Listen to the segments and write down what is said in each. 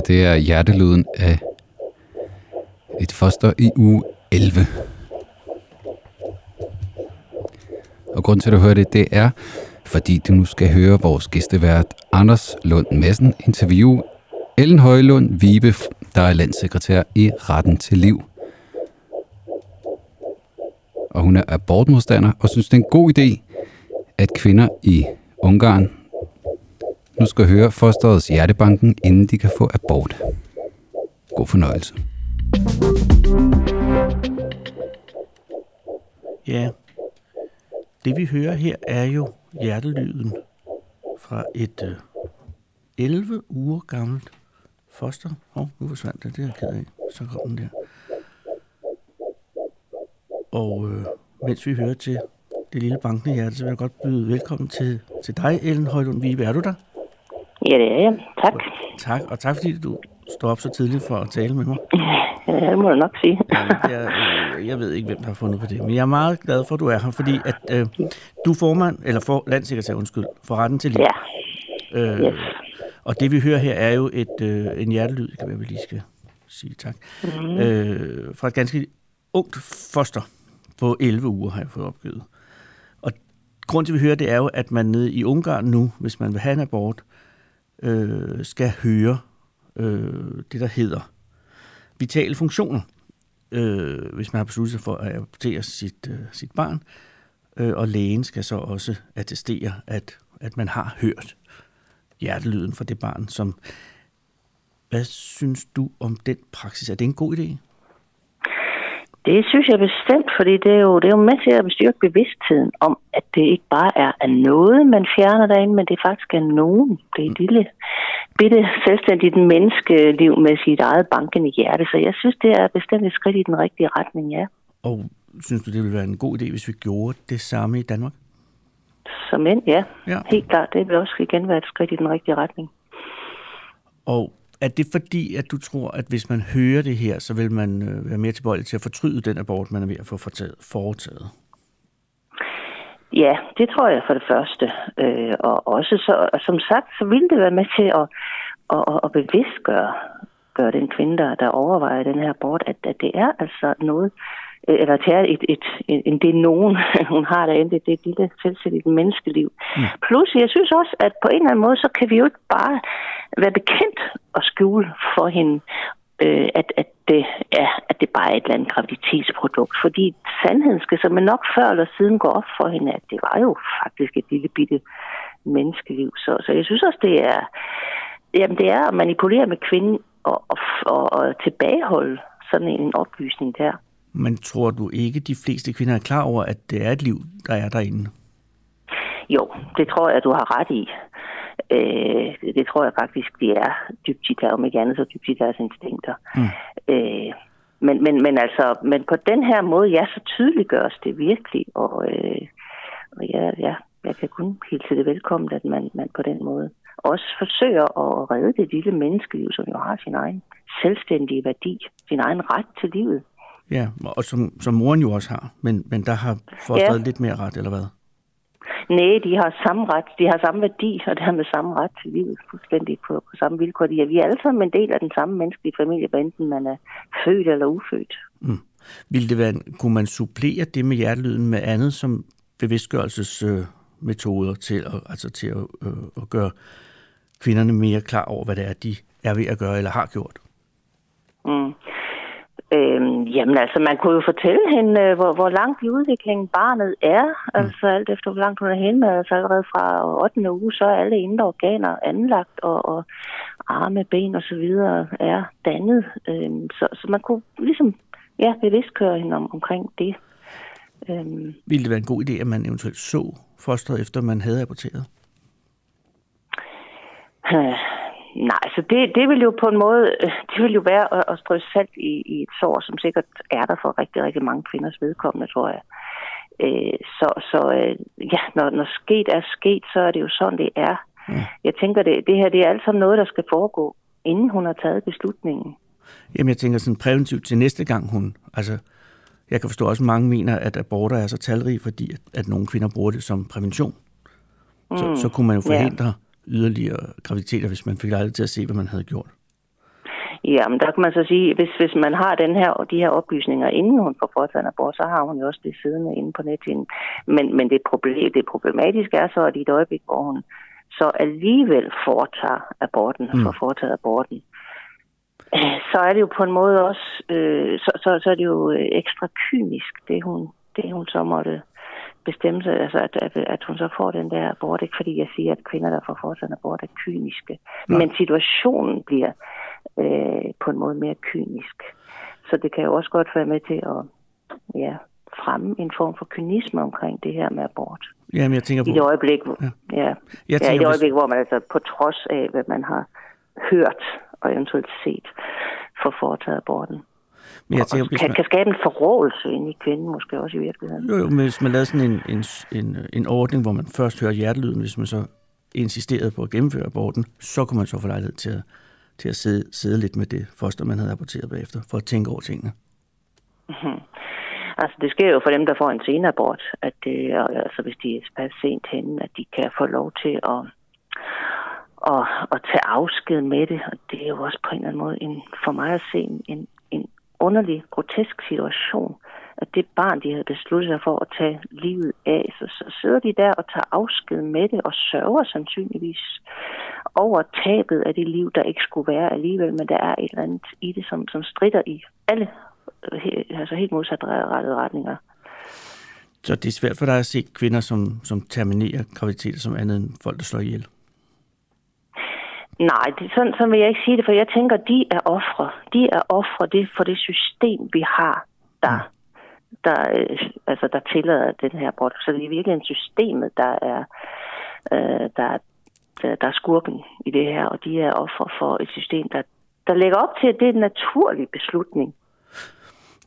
her det er hjertelyden af et foster i uge 11. Og grund til, at du hører det, det er, fordi du nu skal høre vores gæstevært Anders Lund Madsen interview Ellen Højlund Vibe, der er landsekretær i Retten til Liv. Og hun er abortmodstander og synes, det er en god idé, at kvinder i Ungarn nu skal høre fosterets hjertebanken, inden de kan få abort. God fornøjelse. Ja, det vi hører her er jo hjertelyden fra et øh, 11 uger gammelt foster. Åh, oh, nu forsvandt det, det er jeg ked af. Så kom den der. Og øh, mens vi hører til det lille bankende hjerte, så vil jeg godt byde velkommen til, til dig, Ellen Højlund Vibe. Er du der? Ja, det er jeg. Tak. Tak, og tak fordi du står op så tidligt for at tale med mig. Ja, det må jeg nok sige. jeg, øh, jeg ved ikke, hvem der har fundet på det, men jeg er meget glad for, at du er her, fordi at, øh, du er formand, eller for, landsekretær, undskyld, for retten til liv. Ja. Øh, Yes. Og det vi hører her er jo et, øh, en hjertelyd, kan være, vi lige skal sige tak, mm. øh, fra et ganske ungt foster på 11 uger, har jeg fået opgivet. Og grund til, at vi hører det, er jo, at man nede i Ungarn nu, hvis man vil have en abort, øh, skal høre øh, det, der hedder vitale funktioner, øh, hvis man har besluttet sig for at abortere sit, øh, sit barn. Øh, og lægen skal så også attestere, at, at man har hørt hjertelyden for det barn. Som, hvad synes du om den praksis? Er det en god idé? Det synes jeg bestemt, fordi det er jo, det er jo med til at bestyrke bevidstheden om, at det ikke bare er af noget, man fjerner derinde, men det faktisk er nogen. Det er et lille, bitte selvstændigt menneskeliv med sit eget bankende hjerte. Så jeg synes, det er bestemt et skridt i den rigtige retning, ja. Og synes du, det ville være en god idé, hvis vi gjorde det samme i Danmark? Som end, ja. Ja. Helt klart, det vil også igen være et skridt i den rigtige retning. Og er det fordi, at du tror, at hvis man hører det her, så vil man øh, være mere tilbøjelig til at fortryde den abort, man er ved at få foretaget? Ja, det tror jeg for det første. Øh, og også så, og som sagt, så ville det være med til at, at, at, at bevidstgøre gøre den kvinde, der, der overvejer den her abort, at, at det er altså noget, eller at det er et, et, et, et, det nogen, hun har derinde, det, det er et lille selvstændigt menneskeliv. Mm. Plus, jeg synes også, at på en eller anden måde, så kan vi jo ikke bare være bekendt og skjule for hende, øh, at, at, det er, at det bare er et eller andet graviditetsprodukt. Fordi sandheden skal som nok før eller siden gå op for hende, at det var jo faktisk et lille bitte menneskeliv. Så, så jeg synes også, det er, jamen det er at manipulere med kvinden og, og, og, og tilbageholde sådan en oplysning der. Men tror du ikke, de fleste kvinder er klar over, at det er et liv, der er derinde? Jo, det tror jeg, du har ret i. Øh, det tror jeg faktisk, de er dybt i der, om ikke andet så dybt i deres instinkter. Mm. Øh, men, men, men altså, men på den her måde, ja, så tydeliggøres det virkelig, og, øh, og ja, ja, jeg kan kun hilse det velkommen, at man, man på den måde også forsøger at redde det lille menneskeliv, som jo har sin egen selvstændige værdi, sin egen ret til livet. Ja, og som, som moren jo også har, men, men der har fosteret ja. lidt mere ret, eller hvad? Nej, de har samme ret, de har samme værdi, og det har med samme ret til livet, fuldstændig på, på samme vilkår. De er, vi er alle sammen en del af den samme menneskelige familie, hvad enten man er født eller ufødt. Mm. Vil det være, kunne man supplere det med hjertelyden med andet som bevidstgørelsesmetoder øh, til, at, altså til at, øh, at gøre kvinderne mere klar over, hvad det er, de er ved at gøre eller har gjort? Mm. Øhm, jamen altså, man kunne jo fortælle hende, øh, hvor, hvor langt i udviklingen barnet er. Mm. Altså alt efter, hvor langt hun er henne. Altså allerede fra 8. uge, så er alle indre organer anlagt, og, og arme, ben og så videre er dannet. Øhm, så, så man kunne ligesom ja, bevidstgøre hende om, omkring det. Øhm. Ville det være en god idé, at man eventuelt så fosteret, efter man havde aborteret? Nej, så det, det vil jo på en måde, det vil jo være at, at strø salt i, i et sår, som sikkert er der for rigtig, rigtig mange kvinders vedkommende, tror jeg. Øh, så så øh, ja, når, når sket er sket, så er det jo sådan, det er. Ja. Jeg tænker, det, det her det er alt sammen noget, der skal foregå, inden hun har taget beslutningen. Jamen, jeg tænker sådan præventivt til næste gang hun, altså, jeg kan forstå også, at mange mener, at aborter er så talrige, fordi at, at nogle kvinder bruger det som prævention. Mm, så, så kunne man jo forhindre ja yderligere graviditeter, hvis man fik lejlighed til at se, hvad man havde gjort. Ja, men der kan man så sige, hvis, hvis man har den her, de her oplysninger, inden hun får foretaget en abort, så har hun jo også det siddende inde på nettet. Men, men det, problem, det problematiske er så, at i et øjeblik, hvor hun så alligevel foretager aborten, mm. får foretaget aborten, så er det jo på en måde også, øh, så, så, så er det jo øh, ekstra kynisk, det hun, det hun så måtte bestemme sig, altså at, at, at hun så får den der abort, ikke fordi jeg siger, at kvinder, der får foretaget abort, er kyniske. Nej. Men situationen bliver øh, på en måde mere kynisk. Så det kan jo også godt være med til at ja, fremme en form for kynisme omkring det her med abort. Jamen, jeg tænker på... I det øjeblik, ja. Ja, jeg ja, i det øjeblik, hvor man altså på trods af, hvad man har hørt og eventuelt set, får foretaget aborten. Men jeg tænker, kan, man... kan skabe en forrådelse ind i kvinden måske også i virkeligheden. Jo, jo, men hvis man lavede sådan en, en, en, en ordning, hvor man først hører hjertelyden, hvis man så insisterede på at gennemføre aborten, så kunne man så få lejlighed til at, til at sidde, sidde lidt med det foster, man havde aborteret bagefter, for at tænke over tingene. Mm-hmm. Altså, det sker jo for dem, der får en senabort, at det, altså, hvis de er sent henne, at de kan få lov til at, at, at tage afsked med det. Og det er jo også på en eller anden måde en, for mig at se en underlig, grotesk situation, at det barn, de havde besluttet sig for at tage livet af, så, så sidder de der og tager afsked med det og sørger sandsynligvis over tabet af det liv, der ikke skulle være alligevel, men der er et eller andet i det, som, som strider i alle altså helt modsatrettede retninger. Så det er svært for dig at se kvinder, som, som terminerer graviditeter som andet end folk, der slår ihjel? Nej, det, sådan, sådan vil jeg ikke sige det, for jeg tænker, de er ofre. De er ofre det for det system, vi har, der, mm. der, øh, altså, der tillader den her abort. Så det er virkelig systemet, der er, øh, der, der, der er skurken i det her, og de er ofre for et system, der, der lægger op til, at det er en naturlig beslutning.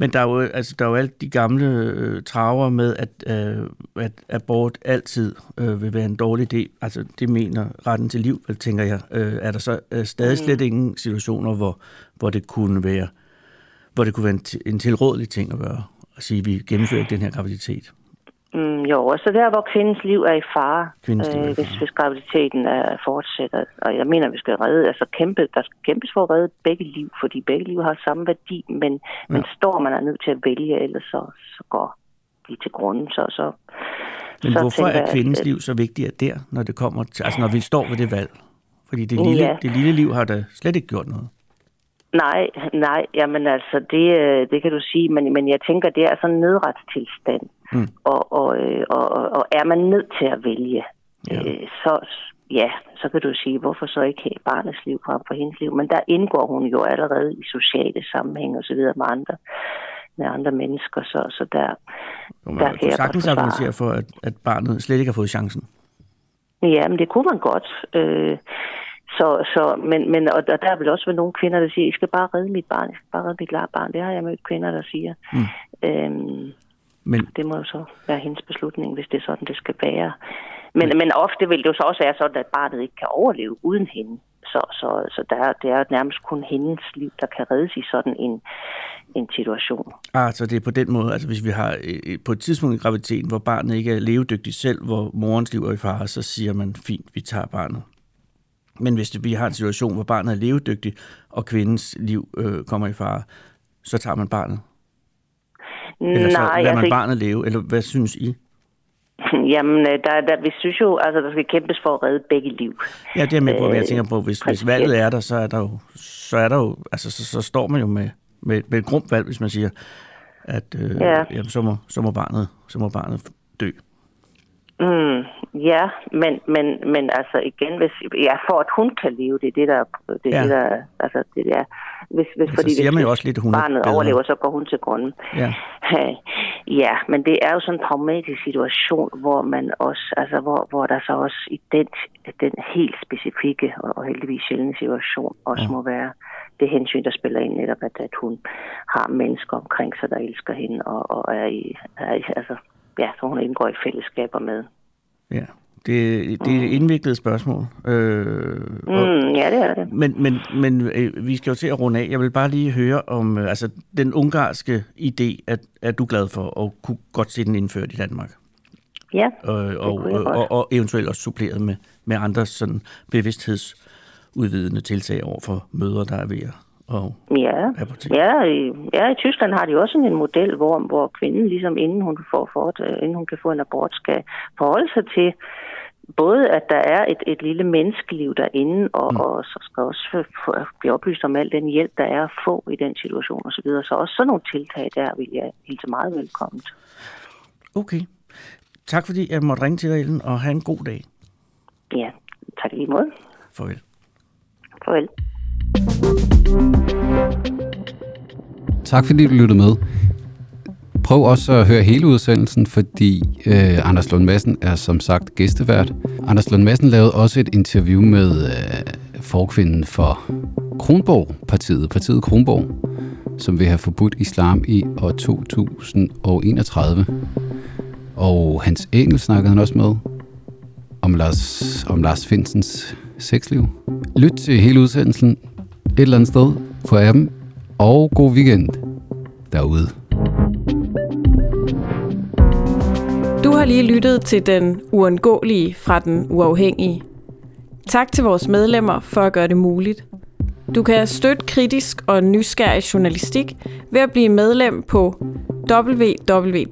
Men der er jo, altså, der er jo alt de gamle øh, traver med, at, øh, at abort altid øh, vil være en dårlig idé. Altså, det mener retten til liv, tænker jeg. Øh, er der så øh, stadig mm. slet ingen situationer, hvor, hvor det kunne være hvor det kunne være en, en tilrådelig ting at gøre, at sige, at vi gennemfører den her graviditet? Mm, jo, og så der, hvor kvindens liv er i fare, øh, hvis, hvis graviditeten er fortsætter. Og jeg mener, vi skal redde, altså kæmpe, der skal kæmpes for at redde begge liv, fordi begge liv har samme værdi, men, ja. men står man er nødt til at vælge, ellers så, så går de til grunden. Så, så, men så hvorfor er kvindens at, liv så vigtigt der, når det kommer til, altså når vi står ved det valg? Fordi det lille, ja. det lille liv har da slet ikke gjort noget. Nej, nej, jamen altså, det, øh, det kan du sige, men, men jeg tænker, det er sådan en nødretstilstand. Mm. Og, og, øh, og, og er man nødt til at vælge, ja. øh, så, ja, så kan du sige, hvorfor så ikke have barnets liv frem for hendes liv? Men der indgår hun jo allerede i sociale sammenhæng og så videre med andre, med andre mennesker, så, så der, jo, der kan jeg sagtens argumentere for, at, at barnet slet ikke har fået chancen. Ja, men det kunne man godt. Øh, så, så, men, men, og der vil også være nogle kvinder, der siger, I skal bare redde mit barn, I skal bare redde mit barn. Det har jeg mødt kvinder, der siger. Mm. Øhm, men... Det må jo så være hendes beslutning, hvis det er sådan, det skal være. Men, men... men ofte vil det jo så også være sådan, at barnet ikke kan overleve uden hende. Så, så, så der, det er nærmest kun hendes liv, der kan reddes i sådan en, en situation. Ah, så det er på den måde, altså hvis vi har øh, på et tidspunkt i graviditeten, hvor barnet ikke er levedygtigt selv, hvor morens liv er i fare, så siger man, fint, vi tager barnet. Men hvis vi har en situation, hvor barnet er levedygtigt, og kvindens liv øh, kommer i fare, så tager man barnet. Eller så Nej, lader man altså, barnet leve, eller hvad synes I? Jamen, øh, der, der, vi synes jo, altså, der skal kæmpes for at redde begge liv. Ja, det er med på, hvad jeg tænker på. Hvis, hvis valget er der, så er der jo, så, er der jo, altså, så, så står man jo med, med, med et grumt valg, hvis man siger, at øh, ja. jamen, så, må, så, må barnet, så må barnet dø. Mm, ja, men, men, men altså igen, hvis, ja, for at hun kan leve, det er det, der, det, ja. det der altså det der, hvis, hvis, altså, fordi siger man jo også lidt, hun barnet overlever, så går hun til grunden. Ja. ja, men det er jo sådan en pragmatisk situation, hvor man også, altså hvor, hvor der så også i den, den helt specifikke og, og heldigvis sjældne situation også ja. må være det hensyn, der spiller ind netop, at, at hun har mennesker omkring sig, der elsker hende og, og er i, er i altså ja, så hun indgår i fællesskaber med. Ja, det, det er et indviklet spørgsmål. Øh, mm, og, ja, det er det. Men, men, men øh, vi skal jo til at runde af. Jeg vil bare lige høre om øh, altså, den ungarske idé, at, er du glad for, og kunne godt se den indført i Danmark. Ja, og, det og, og, og, og eventuelt også suppleret med, med andre sådan bevidsthedsudvidende tiltag over for mødre, der er ved at, og Ja, ja, i, ja, i Tyskland har de også sådan en model, hvor, hvor kvinden, ligesom inden hun, får, for, inden hun kan få en abort, skal forholde sig til både, at der er et, et lille menneskeliv derinde, og, mm. og så skal også blive oplyst om al den hjælp, der er at få i den situation osv. Så, videre. så også sådan nogle tiltag der vil jeg hilse meget velkommen. Okay. Tak fordi jeg måtte ringe til dig, Ellen, og have en god dag. Ja, tak i lige måde. Farvel. Farvel. Tak fordi du lyttede med. Prøv også at høre hele udsendelsen, fordi øh, Anders Lund Madsen er som sagt gæstevært. Anders Lund Madsen lavede også et interview med øh, forkvinden for Kronborg-partiet, partiet Kronborg, som vil have forbudt islam i år 2031. Og Hans Engel snakkede han også med om Lars, om Lars Finsens sexliv. Lyt til hele udsendelsen et eller andet sted på appen, og god weekend derude. Du har lige lyttet til den uundgåelige fra den uafhængige. Tak til vores medlemmer for at gøre det muligt. Du kan støtte kritisk og nysgerrig journalistik ved at blive medlem på www.duah.dk.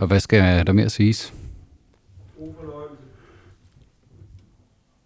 Og hvad skal der mere siges?